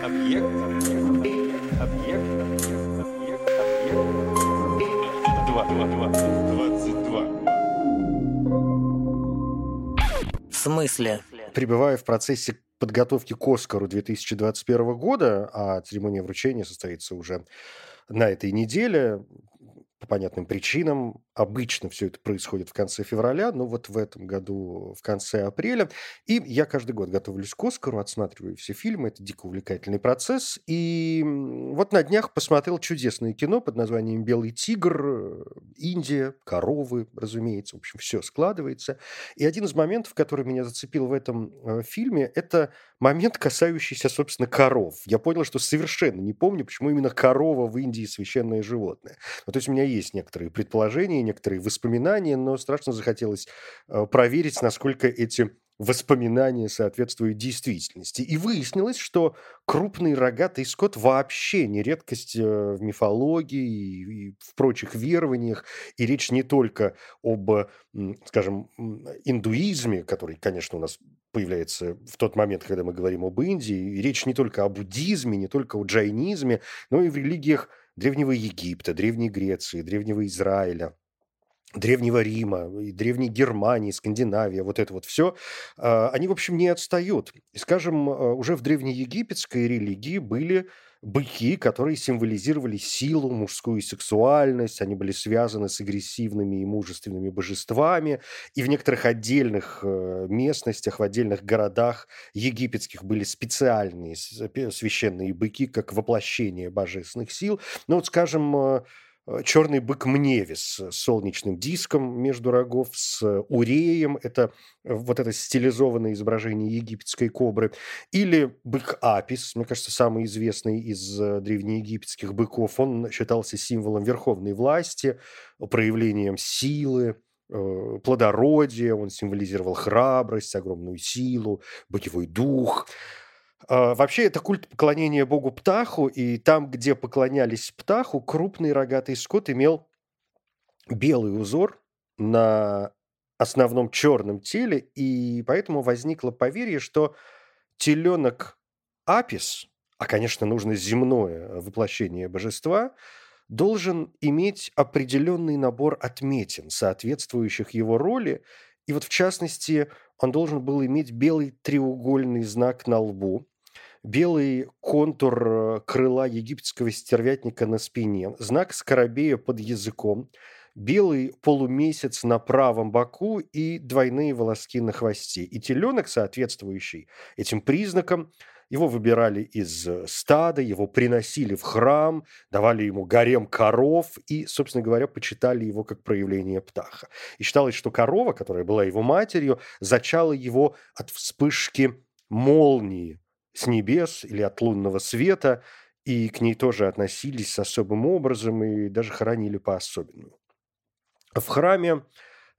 Объект. Объект. Объект. Объект. Объект. Два. Два. Два. Двадцать два. В смысле? Пребывая в процессе подготовки к Оскару 2021 года, а церемония вручения состоится уже на этой неделе, по понятным причинам. Обычно все это происходит в конце февраля, но вот в этом году в конце апреля. И я каждый год готовлюсь к Оскару, отсматриваю все фильмы. Это дико увлекательный процесс. И вот на днях посмотрел чудесное кино под названием «Белый тигр», Индия, коровы, разумеется. В общем, все складывается. И один из моментов, который меня зацепил в этом э, фильме, это момент, касающийся, собственно, коров. Я понял, что совершенно не помню, почему именно корова в Индии священное животное. Ну, то есть у меня есть некоторые предположения, некоторые воспоминания, но страшно захотелось э, проверить, насколько эти воспоминания соответствуют действительности. И выяснилось, что крупный рогатый скот вообще не редкость э, в мифологии и, в прочих верованиях. И речь не только об, скажем, индуизме, который, конечно, у нас появляется в тот момент, когда мы говорим об Индии. И речь не только о буддизме, не только о джайнизме, но и в религиях Древнего Египта, Древней Греции, Древнего Израиля. Древнего Рима, и Древней Германии, Скандинавия, вот это вот все, они, в общем, не отстают. И, скажем, а, уже в древнеегипетской религии были быки, которые символизировали силу, мужскую сексуальность, они были связаны с агрессивными и мужественными божествами, и в некоторых отдельных э, местностях, в отдельных городах египетских были специальные священные быки, как воплощение божественных сил. Ну вот, скажем, э, черный бык Мневис с солнечным диском между рогов, с э, уреем, это э, вот это стилизованное изображение египетской кобры, или бык Апис, мне кажется, самый известный из э, древнеегипетских быков, он считался символом верховной власти, проявлением силы, э, плодородия, он символизировал храбрость, огромную силу, боевой дух. А, Вообще это культ поклонения богу Птаху, и там, где поклонялись Птаху, крупный рогатый скот имел белый узор на основном черном теле, и поэтому возникло поверье, что теленок Апис, а, конечно, нужно земное воплощение божества, должен иметь определенный набор отметин, соответствующих его роли, и вот в частности он должен был иметь белый треугольный знак на лбу, белый контур э, крыла египетского стервятника на спине, знак скоробея под языком, белый полумесяц на правом боку и двойные волоски на хвосте. И теленок, соответствующий этим признакам, его выбирали из э, стада, его приносили в храм, давали ему гарем коров и, собственно говоря, почитали его как проявление птаха. И считалось, что корова, которая была его матерью, зачала его от вспышки молнии с небес или от лунного света, и к ней тоже относились особым образом и даже хоронили по-особенному. В храме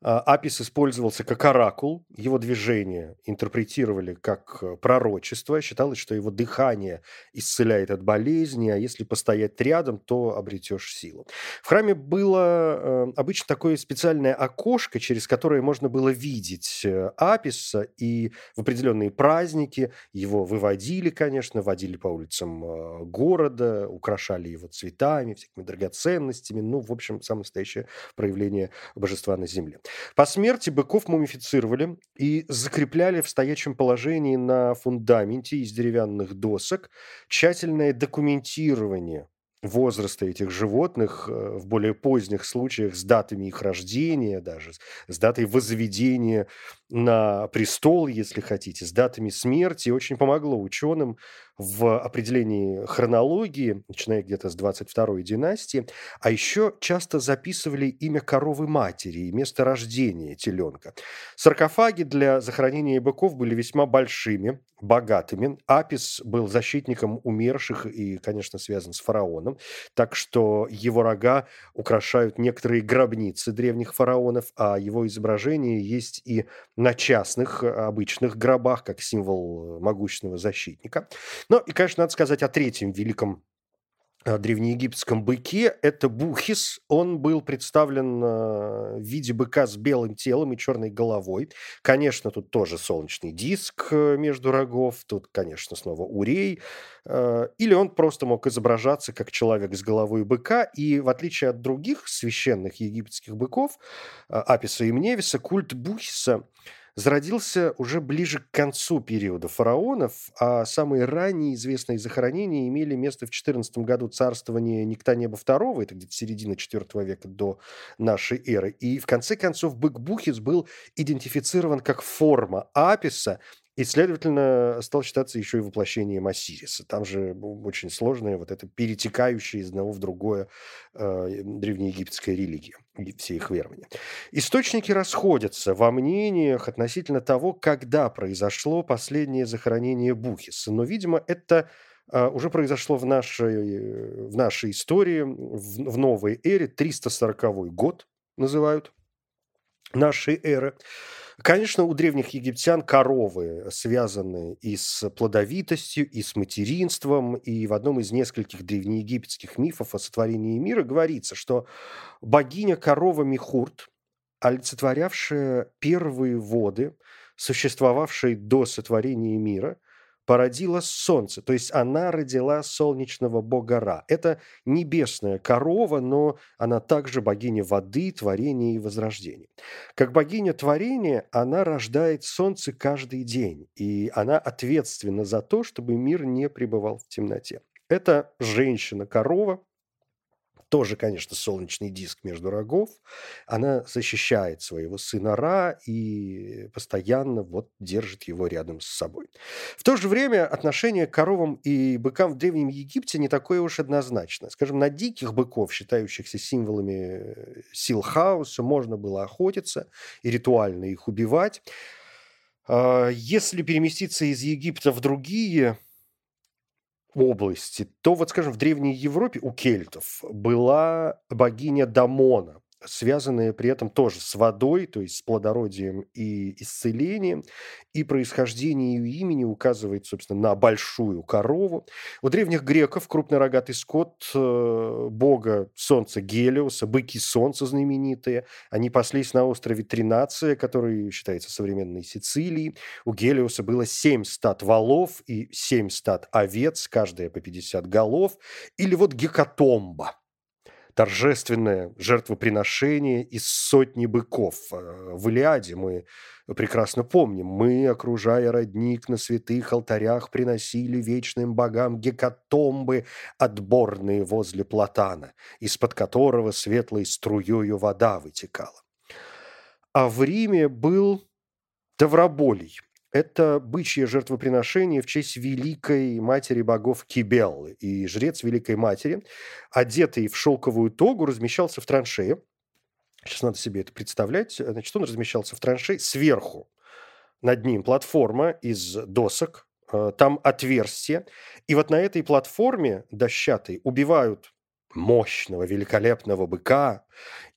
Апис использовался как оракул, его движения интерпретировали как э, пророчество, считалось, что его дыхание исцеляет от болезни, а если постоять рядом, то обретешь силу. В храме было э, обычно такое специальное окошко, через которое можно было видеть э, Аписа, и в определенные праздники его выводили, конечно, водили по улицам города, украшали его цветами, всякими драгоценностями, ну, в общем, самое настоящее проявление божества на земле. По смерти быков мумифицировали и закрепляли в стоячем положении на фундаменте из деревянных досок. Тщательное документирование возраста этих животных э, в более поздних случаях с датами их рождения даже, с- с датой возведения на престол, если хотите, с датами смерти, очень помогло ученым в определении хронологии, начиная где-то с 22-й династии, а еще часто записывали имя коровы матери и место рождения теленка. Саркофаги для захоронения быков были весьма большими, богатыми. Апис был защитником умерших и, конечно, связан с фараоном, так что его рога украшают некоторые гробницы древних фараонов, а его изображение есть и на частных э, обычных гробах, как символ э, могущественного защитника. Ну и, конечно, надо сказать о третьем великом древнеегипетском быке. Это бухис. Он был представлен в виде быка с белым телом и черной головой. Конечно, тут тоже солнечный диск э, между рогов. Тут, конечно, снова урей. Э, или он просто мог изображаться как человек с головой быка. И в отличие от других священных египетских быков, э, Аписа и Мневиса, культ бухиса – зародился уже ближе к концу периода фараонов, а самые ранние известные захоронения имели место в XIV году царствования Никтанеба II, это где-то середина IV века до нашей эры. И в конце концов бык-бухис был идентифицирован как форма аписа, и, следовательно, стал считаться еще и воплощением Осириса. Там же очень сложная вот эта перетекающая из одного в другое э, древнеегипетская религия и все их верования. Источники расходятся во мнениях относительно того, когда произошло последнее захоронение Бухиса. Но, видимо, это э, уже произошло в нашей, в нашей истории, в, в новой эре, 340 год называют нашей эры. Конечно, у древних египтян коровы связаны и с плодовитостью, и с материнством, и в одном из нескольких древнеегипетских мифов о сотворении мира говорится, что богиня корова Михурт, олицетворявшая первые воды, существовавшие до сотворения мира – породила солнце, то есть она родила солнечного бога Ра. Это небесная корова, но она также богиня воды, творения и возрождения. Как богиня творения, она рождает солнце каждый день, и она ответственна за то, чтобы мир не пребывал в темноте. Это женщина-корова, тоже, конечно, солнечный диск между рогов. Она защищает своего сына Ра и постоянно вот держит его рядом с собой. В то же время отношение к коровам и быкам в Древнем Египте не такое уж однозначно. Скажем, на диких быков, считающихся символами э, сил хаоса, можно было охотиться и ритуально их убивать. А, если переместиться из Египта в другие области, то вот, скажем, в Древней Европе у кельтов была богиня Дамона, связанные при этом тоже с водой, то есть с плодородием и исцелением, и происхождение ее имени указывает, собственно, на большую корову. У древних греков крупнорогатый скот э, бога солнца Гелиоса, быки солнца знаменитые, они паслись на острове Тринация, который считается современной Сицилией. У Гелиоса было семь стад валов и семь стад овец, каждая по 50 голов. Или вот Гекатомба – торжественное жертвоприношение из сотни быков. Э, в Илиаде мы прекрасно помним, мы, окружая родник на святых алтарях, приносили вечным богам гекатомбы, отборные возле платана, из-под которого светлой струёю вода вытекала. А в Риме был Тавроболий, это бычье жертвоприношение в честь великой матери богов Кибеллы. И жрец великой матери, одетый в шелковую тогу, размещался в траншее. Сейчас надо себе это представлять. Значит, он размещался в траншее сверху. Над ним платформа из досок, э, там отверстие. И вот на этой платформе дощатой убивают мощного, великолепного быка,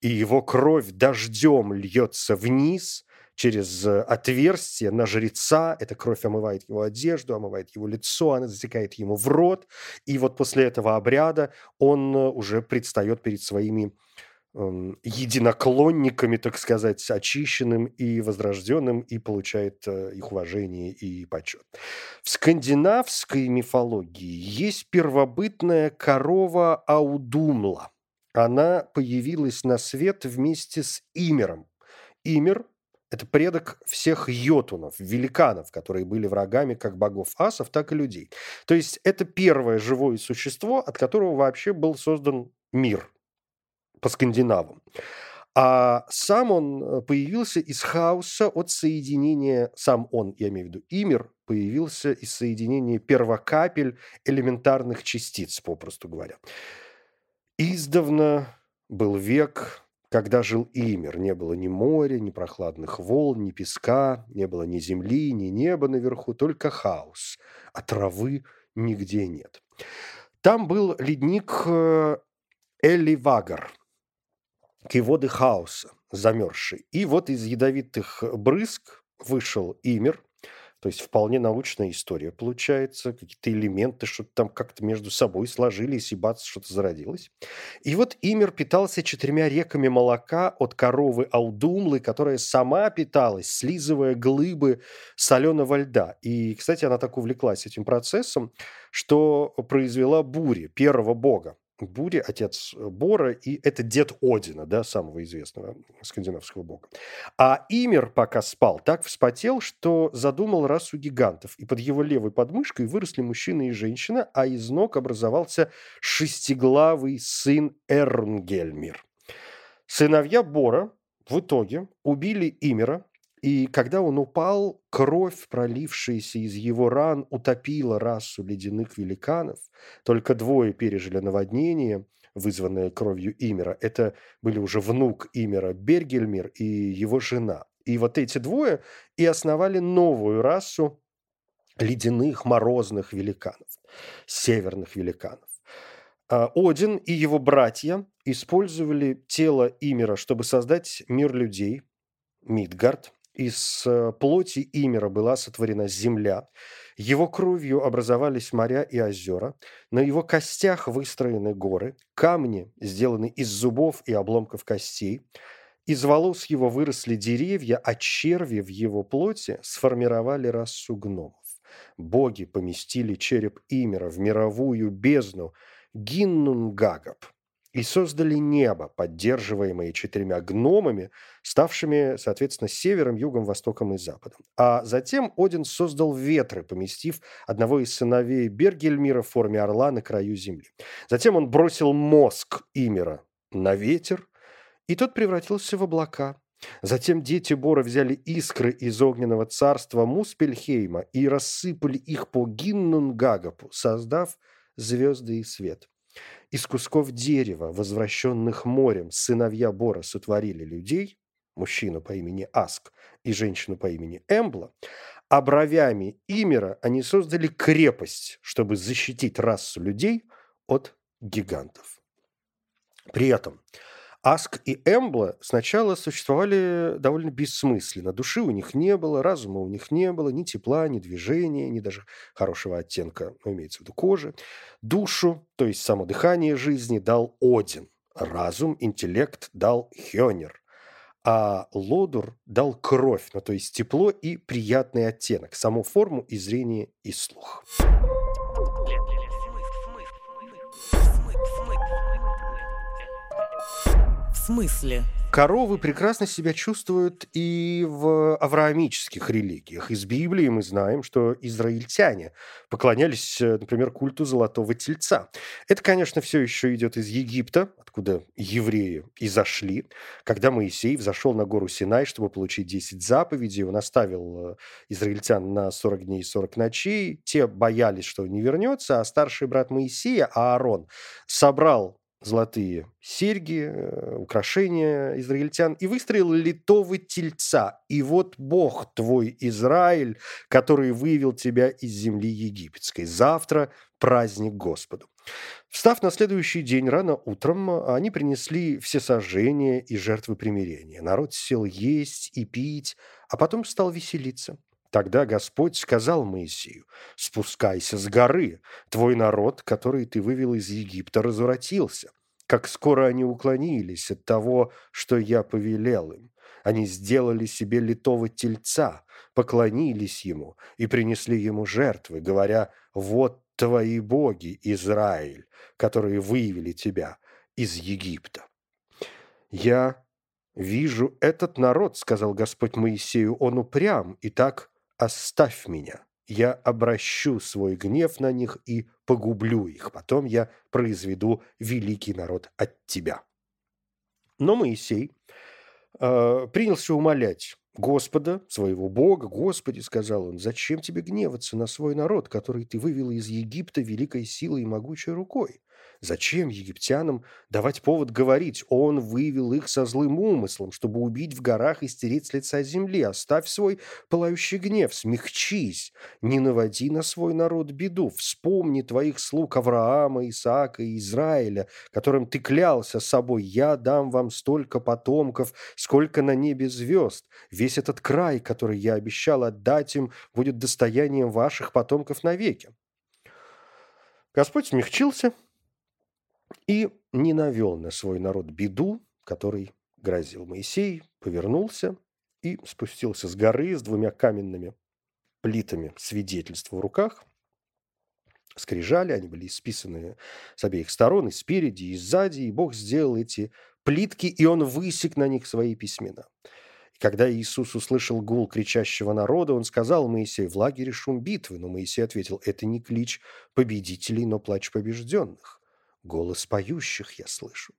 и его кровь дождем льется вниз, через э, отверстие на жреца. Эта кровь омывает его одежду, омывает его лицо, она затекает ему в рот. И вот после этого обряда он э, уже предстает перед своими эм, единоклонниками, так сказать, очищенным и возрожденным, и получает э, их уважение и почет. В скандинавской мифологии есть первобытная корова Аудумла. Она появилась на свет вместе с Имером. Имер это предок всех йотунов, великанов, которые были врагами как богов асов, так и людей. То есть это первое живое существо, от которого вообще был создан мир по скандинавам. А сам он э, появился из хаоса от соединения, сам он, я имею в виду, Имир, появился из соединения первокапель элементарных частиц, попросту говоря. Издавна был век когда жил Имер, не было ни моря, ни прохладных волн, ни песка, не было ни земли, ни неба наверху, только хаос, а травы нигде нет. Там был ледник э, Элливагар, воды хаоса, замерзший. И вот из ядовитых брызг вышел Имер, То есть вполне научная история получается, какие-то элементы что-то там как-то между собой сложились, и бац, что-то зародилось. И вот Имер питался четырьмя реками молока от коровы Аудумлы, которая сама питалась, слизывая глыбы соленого льда. И, кстати, она так увлеклась этим процессом, что произвела бури, первого бога. Бури, отец Бора, и это дед Одина, да, самого известного скандинавского бога. А Имер, пока спал, так вспотел, что задумал расу гигантов, и под его левой подмышкой выросли мужчина и женщина, а из ног образовался шестиглавый сын Эрнгельмир. Сыновья Бора в итоге убили Имера, и когда он упал, кровь, пролившаяся из его ран, утопила расу ледяных великанов. Только двое пережили наводнение, вызванное кровью Имера. Это были уже внук Имера Бергельмир и его жена. И вот эти двое и основали новую расу ледяных морозных великанов, северных великанов. А Один и его братья использовали тело Имера, чтобы создать мир людей, Мидгард, из э, плоти Имера была сотворена земля, его кровью образовались моря и озера, на его костях выстроены горы, камни сделаны из зубов и обломков костей, из волос его выросли деревья, а черви в его плоти сформировали расу гномов. Боги поместили череп Имера в мировую бездну Гиннунгагап – и создали небо, поддерживаемое четырьмя гномами, ставшими, соответственно, севером, югом, востоком и западом. А затем Один создал ветры, поместив одного из сыновей Бергельмира в форме орла на краю земли. Затем он бросил мозг Имера на ветер, и тот превратился в облака. Затем дети Бора взяли искры из огненного царства Муспельхейма и рассыпали их по Гиннунгагапу, создав звезды и свет. Из кусков дерева, возвращенных морем, сыновья Бора сотворили людей, мужчину по имени Аск и женщину по имени Эмбла, а бровями Имера они создали крепость, чтобы защитить расу людей от гигантов. При этом Аск и Эмбла сначала существовали довольно бессмысленно. Души у них не было, разума у них не было, ни тепла, ни движения, ни даже хорошего оттенка, ну, имеется в виду кожи. Душу, то есть само дыхание жизни, дал Один. Разум, интеллект дал Хёнер. А Лодур дал кровь, ну, то есть тепло и приятный оттенок, саму форму и зрение, и слух. Смысле? Коровы прекрасно себя чувствуют и в авраамических религиях. Из Библии мы знаем, что израильтяне поклонялись, э, например, культу золотого тельца. Это, конечно, все еще идет из Египта, откуда евреи и зашли. Когда Моисей взошел на гору Синай, чтобы получить 10 заповедей, он оставил э, израильтян на 40 дней и 40 ночей. Те боялись, что не вернется, а старший брат Моисея, Аарон, собрал золотые серьги, э, украшения израильтян, и выстроил литого тельца. И вот Бог твой Израиль, который вывел тебя из земли египетской. Завтра праздник Господу. Встав на следующий день рано утром, они принесли все сожжения и жертвы примирения. Народ сел есть и пить, а потом стал веселиться. Тогда Господь сказал Моисею, «Спускайся с горы, твой народ, который ты вывел из Египта, развратился. Как скоро они уклонились от того, что я повелел им. Они сделали себе литого тельца, поклонились ему и принесли ему жертвы, говоря, «Вот твои боги, Израиль, которые вывели тебя из Египта». «Я вижу этот народ», — сказал Господь Моисею, — «он упрям, и так оставь меня. Я обращу свой гнев на них и погублю их. Потом я произведу великий народ от тебя». Но Моисей э, принялся умолять Господа, своего Бога, Господи, сказал он, зачем тебе гневаться на свой народ, который ты вывел из Египта великой силой и могучей рукой? Зачем египтянам давать повод говорить? Он вывел их со злым умыслом, чтобы убить в горах и стереть с лица земли. Оставь свой пылающий гнев, смягчись, не наводи на свой народ беду. Вспомни твоих слуг Авраама, Исаака и Израиля, которым ты клялся собой. Я дам вам столько потомков, сколько на небе звезд. Весь этот край, который я обещал отдать им, будет достоянием ваших потомков навеки. Господь смягчился – и не навел на свой народ беду, который грозил Моисей, повернулся и спустился с горы с двумя каменными плитами свидетельства в руках. Скрижали, они были исписаны с обеих сторон, и спереди, и сзади, и Бог сделал эти плитки, и он высек на них свои письмена. И когда Иисус услышал гул кричащего народа, он сказал Моисею, в лагере шум битвы. Но Моисей ответил, это не клич победителей, но плач побежденных. Голос поющих я слышу.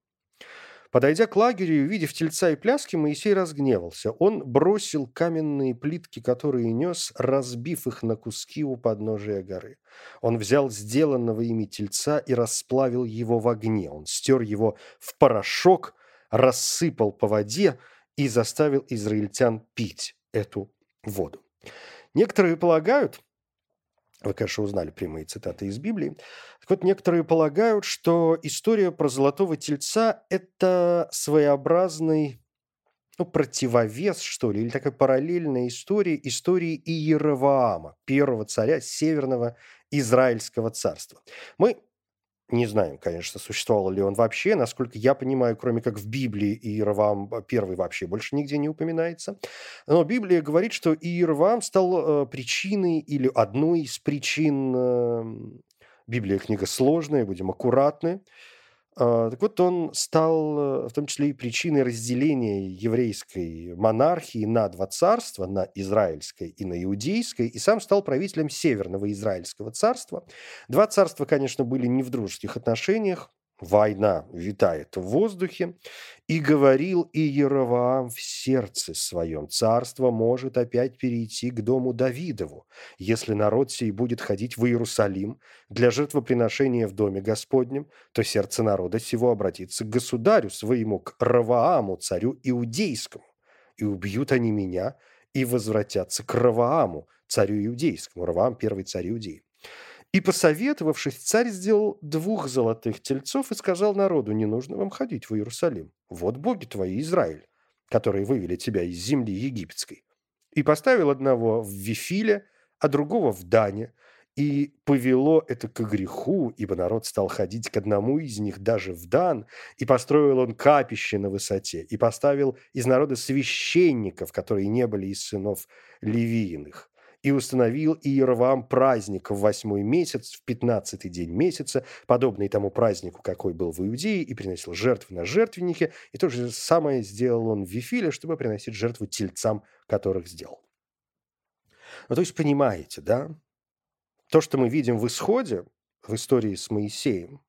Подойдя к лагерю и увидев тельца и пляски, Моисей разгневался. Он бросил каменные плитки, которые нес, разбив их на куски у подножия горы. Он взял сделанного ими тельца и расплавил его в огне. Он стер его в порошок, рассыпал по воде и заставил израильтян пить эту воду. Некоторые полагают, вы, конечно, узнали прямые цитаты из Библии. Так вот, некоторые полагают, что история про золотого тельца – это своеобразный ну, противовес, что ли, или такая параллельная история истории Иераваама, первого царя Северного Израильского царства. Мы не знаю, конечно, существовал ли он вообще. Насколько я понимаю, кроме как в Библии, Иеровам первый вообще больше нигде не упоминается. Но Библия говорит, что Иеровам стал э, причиной или одной из причин... Э, Библия книга сложная, будем аккуратны. А, так вот, он стал э, в том числе и причиной разделения еврейской монархии на два царства, на израильское и на иудейское, и сам стал правителем Северного Израильского царства. Два царства, конечно, были не в дружеских отношениях, война витает в воздухе, и говорил Иеровоам в сердце своем, царство может опять перейти к дому Давидову, если народ сей будет ходить в Иерусалим для жертвоприношения в доме Господнем, то сердце народа сего обратится к государю своему, к Равааму, царю иудейскому, и убьют они меня, и возвратятся к Равааму, царю иудейскому. Раваам – первый царь Иудеи. И, посоветовавшись, царь сделал двух золотых тельцов и сказал народу, не нужно вам ходить в Иерусалим. Вот боги твои, Израиль, которые вывели тебя из земли египетской. И поставил одного в Вифиле, а другого в Дане. И повело это к греху, ибо народ стал ходить к одному из них даже в Дан, и построил он капище на высоте, и поставил из народа священников, которые не были из сынов Левииных и установил Иеровам праздник в восьмой месяц, в пятнадцатый день месяца, подобный тому празднику, какой был в Иудее, и приносил жертвы на жертвеннике, и то же самое сделал он в Вифиле, чтобы приносить жертву тельцам, которых сделал. Ну, то есть, понимаете, да? То, что мы видим в исходе, в истории с Моисеем,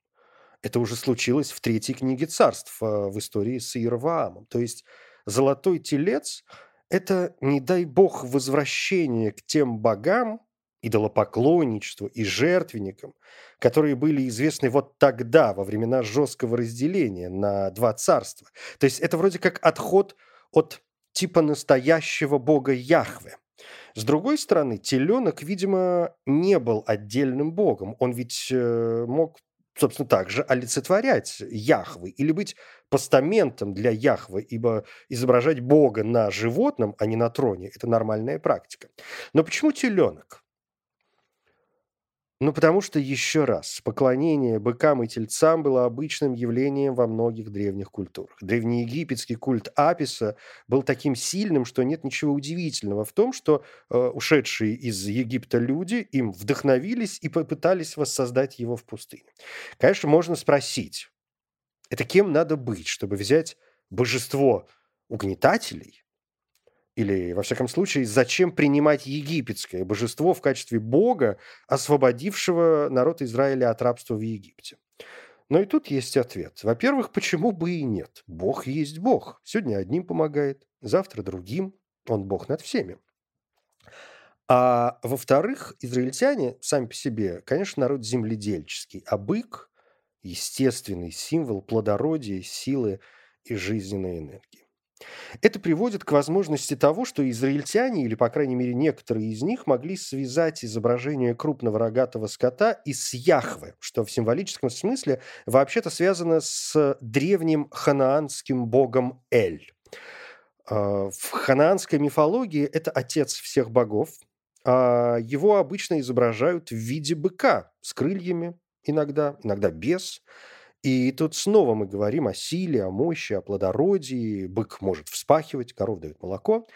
это уже случилось в третьей книге царств, в истории с Иероваамом. То есть, золотой телец – это, не дай бог, возвращение к тем богам, идолопоклонничеству и жертвенникам, которые были известны вот тогда, во времена жесткого разделения на два царства. То есть это вроде как отход от типа настоящего бога Яхве. С другой стороны, теленок, видимо, не был отдельным богом. Он ведь э, мог собственно, также олицетворять Яхвы или быть постаментом для Яхвы, ибо изображать Бога на животном, а не на троне – это нормальная практика. Но почему теленок? Ну, потому что, еще раз, поклонение быкам и тельцам было обычным явлением во многих древних культурах. Древнеегипетский культ Аписа был таким сильным, что нет ничего удивительного в том, что э, ушедшие из Египта люди им вдохновились и попытались воссоздать его в пустыне. Конечно, можно спросить, это кем надо быть, чтобы взять божество угнетателей или, во всяком случае, зачем принимать египетское божество в качестве бога, освободившего народ Израиля от рабства в Египте? Но и тут есть ответ. Во-первых, почему бы и нет? Бог есть Бог. Сегодня одним помогает, завтра другим. Он Бог над всеми. А во-вторых, израильтяне сами по себе, конечно, народ земледельческий, а бык естественный символ плодородия, силы и жизненной энергии. Это приводит к возможности того, что израильтяне, или, по крайней мере, некоторые из них, могли связать изображение крупного рогатого скота и с Яхве, что в символическом смысле вообще-то связано с древним ханаанским богом Эль. А, в ханаанской мифологии это отец всех богов, а его обычно изображают в виде быка с крыльями иногда, иногда без – и тут снова мы говорим о силе, о мощи, о плодородии. Бык может вспахивать, коров дает молоко.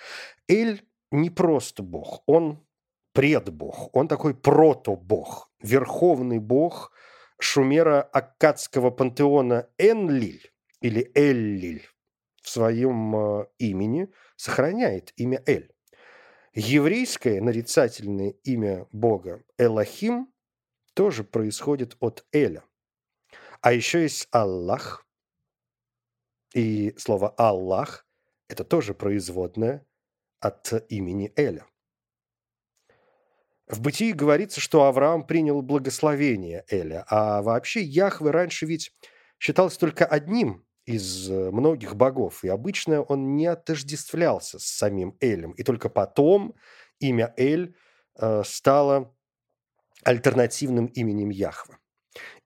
Эль не просто бог, он предбог, он такой протобог, верховный бог шумера аккадского пантеона Энлиль или Эллиль в своем э, имени сохраняет имя Эль. Еврейское нарицательное имя бога Элохим тоже происходит от Эля. А еще есть Аллах. И слово Аллах – это тоже производное от имени Эля. В Бытии говорится, что Авраам принял благословение Эля, а вообще Яхве раньше ведь считался только одним из многих богов, и обычно он не отождествлялся с самим Элем, и только потом имя Эль э, стало альтернативным именем Яхве.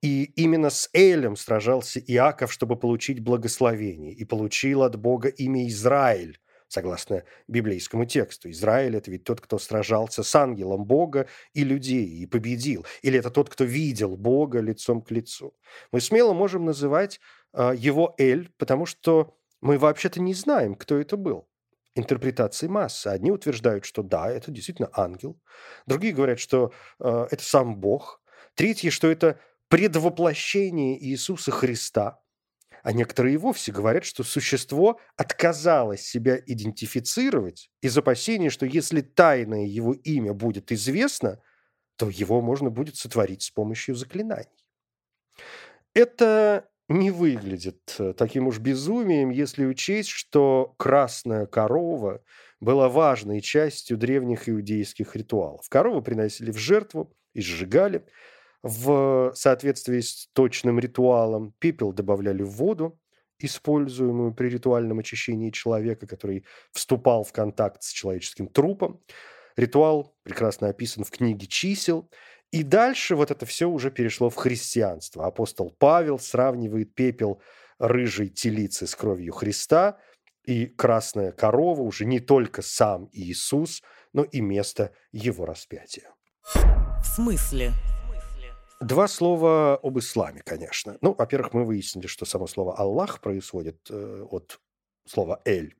И именно с Элем сражался Иаков, чтобы получить благословение, и получил от Бога имя Израиль, согласно библейскому тексту. Израиль – это ведь тот, кто сражался с ангелом Бога и людей, и победил. Или это тот, кто видел Бога лицом к лицу. Мы смело можем называть э, его Эль, потому что мы вообще-то не знаем, кто это был. Интерпретации массы. Одни утверждают, что да, это действительно ангел. Другие говорят, что э, это сам Бог. Третьи, что это предвоплощение Иисуса Христа, а некоторые и вовсе говорят, что существо отказалось себя идентифицировать из опасения, что если тайное его имя будет известно, то его можно будет сотворить с помощью заклинаний. Это не выглядит э, таким уж безумием, если учесть, что красная корова была важной частью древних иудейских ритуалов. Корову приносили в жертву и сжигали – в соответствии с точным ритуалом пепел добавляли в воду, используемую при ритуальном очищении человека, который вступал в контакт с человеческим трупом. Ритуал прекрасно описан в книге «Чисел». И дальше вот это все уже перешло в христианство. Апостол Павел сравнивает пепел рыжей телицы с кровью Христа, и красная корова уже не только сам Иисус, но и место его распятия. В смысле? Два слова об исламе, конечно. Ну, во-первых, мы выяснили, что само слово «Аллах» происходит э, от слова «эль».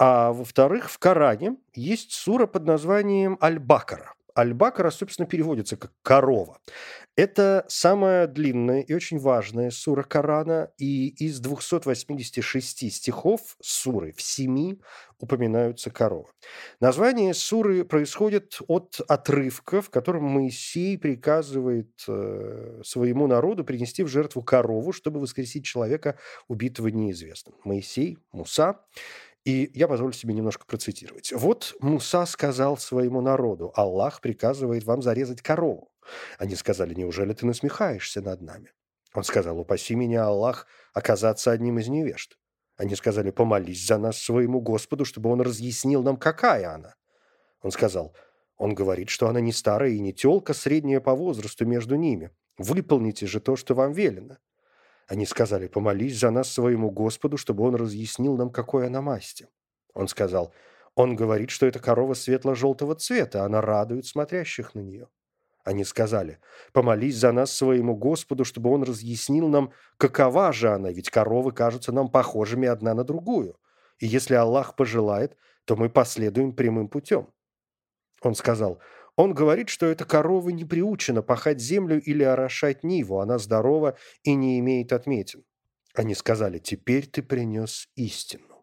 А во-вторых, в Коране есть сура под названием «Аль-Бакара». Аль-Бакара, собственно, переводится как «корова». Это самая длинная и очень важная сура Корана, и из 286 стихов суры в семи упоминаются коровы. Название суры происходит от отрывка, в котором Моисей приказывает э, своему народу принести в жертву корову, чтобы воскресить человека, убитого неизвестным. Моисей, Муса, и я позволю себе немножко процитировать. «Вот Муса сказал своему народу, Аллах приказывает вам зарезать корову. Они сказали, неужели ты насмехаешься над нами? Он сказал, упаси меня, Аллах, оказаться одним из невежд. Они сказали, помолись за нас своему Господу, чтобы он разъяснил нам, какая она. Он сказал, он говорит, что она не старая и не телка, средняя по возрасту между ними. Выполните же то, что вам велено. Они сказали, помолись за нас своему Господу, чтобы он разъяснил нам, какой она масти. Он сказал, он говорит, что это корова светло-желтого цвета, она радует смотрящих на нее. Они сказали, помолись за нас своему Господу, чтобы он разъяснил нам, какова же она, ведь коровы кажутся нам похожими одна на другую. И если Аллах пожелает, то мы последуем прямым путем. Он сказал, он говорит, что эта корова не приучена пахать землю или орошать ниву, она здорова и не имеет отметин. Они сказали, теперь ты принес истину.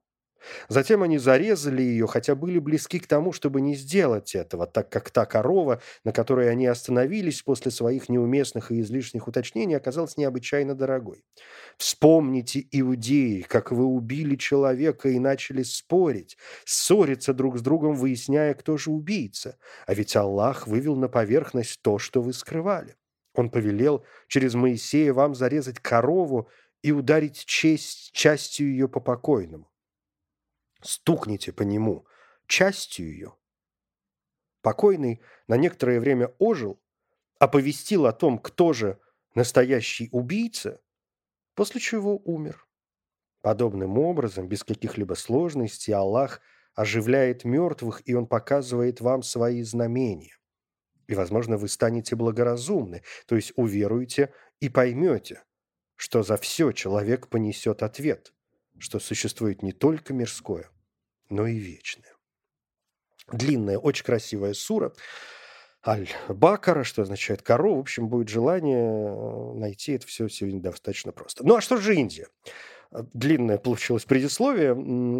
Затем они зарезали ее, хотя были близки к тому, чтобы не сделать этого, так как та корова, на которой они остановились после своих неуместных и излишних уточнений, оказалась необычайно дорогой. Вспомните, иудеи, как вы убили человека и начали спорить, ссориться друг с другом, выясняя, кто же убийца. А ведь Аллах вывел на поверхность то, что вы скрывали. Он повелел через Моисея вам зарезать корову и ударить честь, частью ее по покойному. Стукните по нему частью ее. Покойный на некоторое время ожил, оповестил о том, кто же настоящий убийца, после чего умер. Подобным образом, без каких-либо сложностей, Аллах оживляет мертвых, и Он показывает вам свои знамения. И, возможно, вы станете благоразумны, то есть уверуете и поймете, что за все человек понесет ответ, что существует не только мирское, но и вечное. Длинная, очень красивая сура. Аль-Бакара, что означает корова. В общем, будет желание э, найти это все сегодня достаточно просто. Ну а что же Индия? Длинное получилось предисловие.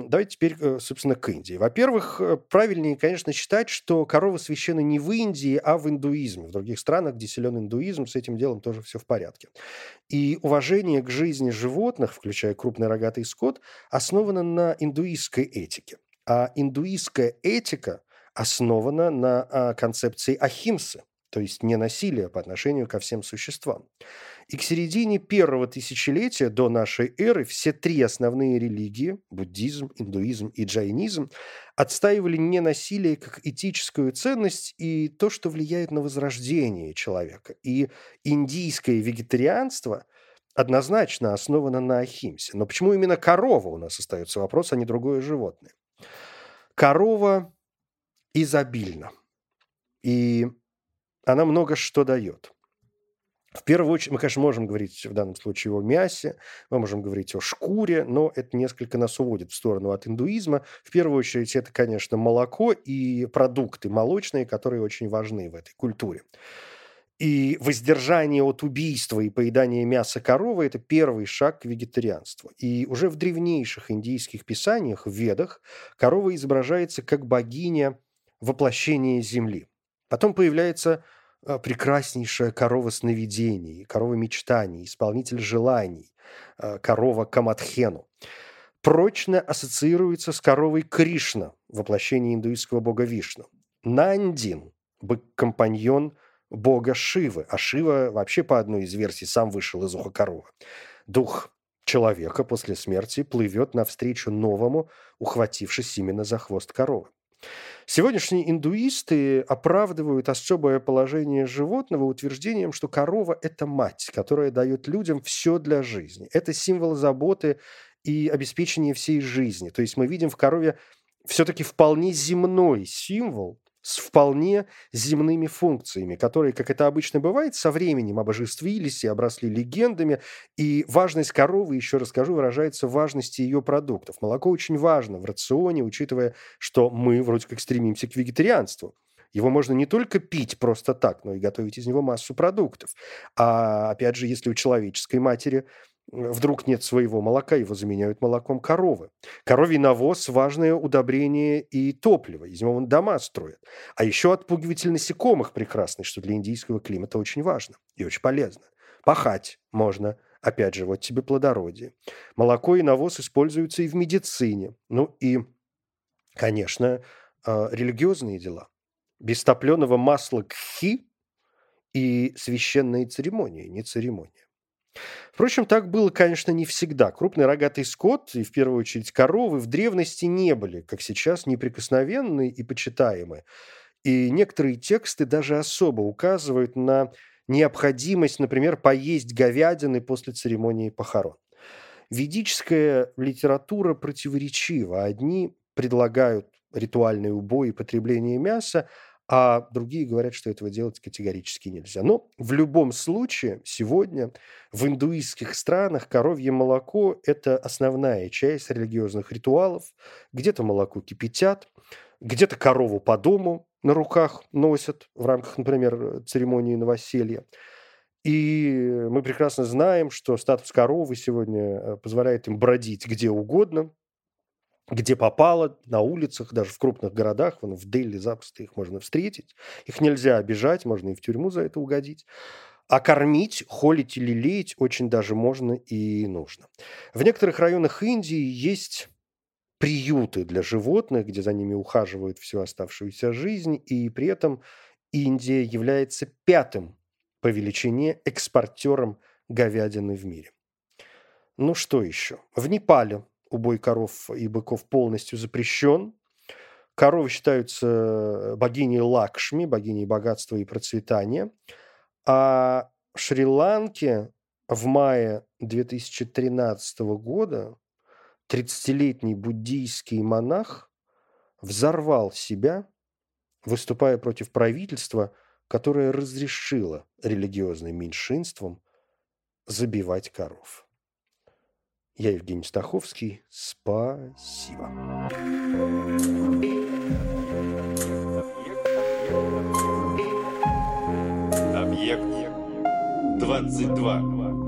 Давайте теперь, э, собственно, к Индии. Во-первых, э, правильнее, конечно, считать, что корова священна не в Индии, а в индуизме. В других странах, где силен индуизм, с этим делом тоже все в порядке. И уважение к жизни животных, включая крупный рогатый скот, основано на индуистской этике. А индуистская этика основана на а, концепции ахимсы, то есть ненасилия по отношению ко всем существам. И к середине первого тысячелетия до нашей эры все три основные религии – буддизм, индуизм и джайнизм – отстаивали ненасилие как этическую ценность и то, что влияет на возрождение человека. И индийское вегетарианство однозначно основано на ахимсе. Но почему именно корова у нас остается вопрос, а не другое животное? Корова изобильна. И она много что дает. В первую очередь, мы, конечно, можем говорить в данном случае о мясе, мы можем говорить о шкуре, но это несколько нас уводит в сторону от индуизма. В первую очередь, это, конечно, молоко и продукты молочные, которые очень важны в этой культуре. И воздержание от убийства и поедания мяса коровы – это первый шаг к вегетарианству. И уже в древнейших индийских писаниях, в Ведах, корова изображается как богиня воплощения земли. Потом появляется а, прекраснейшая корова сновидений, корова мечтаний, исполнитель желаний, а, корова Камадхену. Прочно ассоциируется с коровой Кришна, воплощение индуистского бога Вишну. Нандин – компаньон бога Шивы, а Шива вообще по одной из версий сам вышел из уха коровы. Дух человека после смерти плывет навстречу новому, ухватившись именно за хвост коровы. Сегодняшние индуисты оправдывают особое положение животного утверждением, что корова – это мать, которая дает людям все для жизни. Это символ заботы и обеспечения всей жизни. То есть мы видим в корове все-таки вполне земной символ, с вполне земными функциями, которые, как это обычно бывает, со временем обожествились и обросли легендами. И важность коровы, еще расскажу, выражается в важности ее продуктов. Молоко очень важно в рационе, учитывая, что мы вроде как стремимся к вегетарианству. Его можно не только пить просто так, но и готовить из него массу продуктов. А опять же, если у человеческой матери вдруг нет своего молока, его заменяют молоком коровы. Коровий навоз – важное удобрение и топливо, из него дома строят. А еще отпугиватель насекомых прекрасный, что для индийского климата очень важно и очень полезно. Пахать можно, опять же, вот тебе плодородие. Молоко и навоз используются и в медицине. Ну и, конечно, а, религиозные дела. Без топленого масла кхи и священные церемонии, не церемония. Впрочем, так было, конечно, не всегда. Крупный рогатый скот, и в первую очередь коровы, в древности не были, как сейчас, неприкосновенны и почитаемы. И некоторые тексты даже особо указывают на необходимость, например, поесть говядины после церемонии похорон. Ведическая литература противоречива. Одни предлагают ритуальный убой и потребление мяса, а другие говорят, что этого делать категорически нельзя. Но в любом случае сегодня в индуистских странах коровье молоко – это основная часть религиозных ритуалов. Где-то молоко кипятят, где-то корову по дому на руках носят в рамках, например, церемонии новоселья. И мы прекрасно знаем, что статус коровы сегодня э, позволяет им бродить где угодно, где попало, на улицах, даже в крупных городах, вон, в Дели запросто их можно встретить. Их нельзя обижать, можно и в тюрьму за это угодить. А кормить, холить или леять очень даже можно и нужно. В некоторых районах Индии есть приюты для животных, где за ними ухаживают всю оставшуюся жизнь, и при этом Индия является пятым по величине экспортером говядины в мире. Ну что еще? В Непале убой коров и быков полностью запрещен. Коровы считаются богиней Лакшми, богиней богатства и процветания. А в Шри-Ланке в мае 2013 года 30-летний буддийский монах взорвал себя, выступая против правительства, которое разрешило религиозным меньшинствам забивать коров. Я Евгений Стаховский. Спасибо. Объект 22.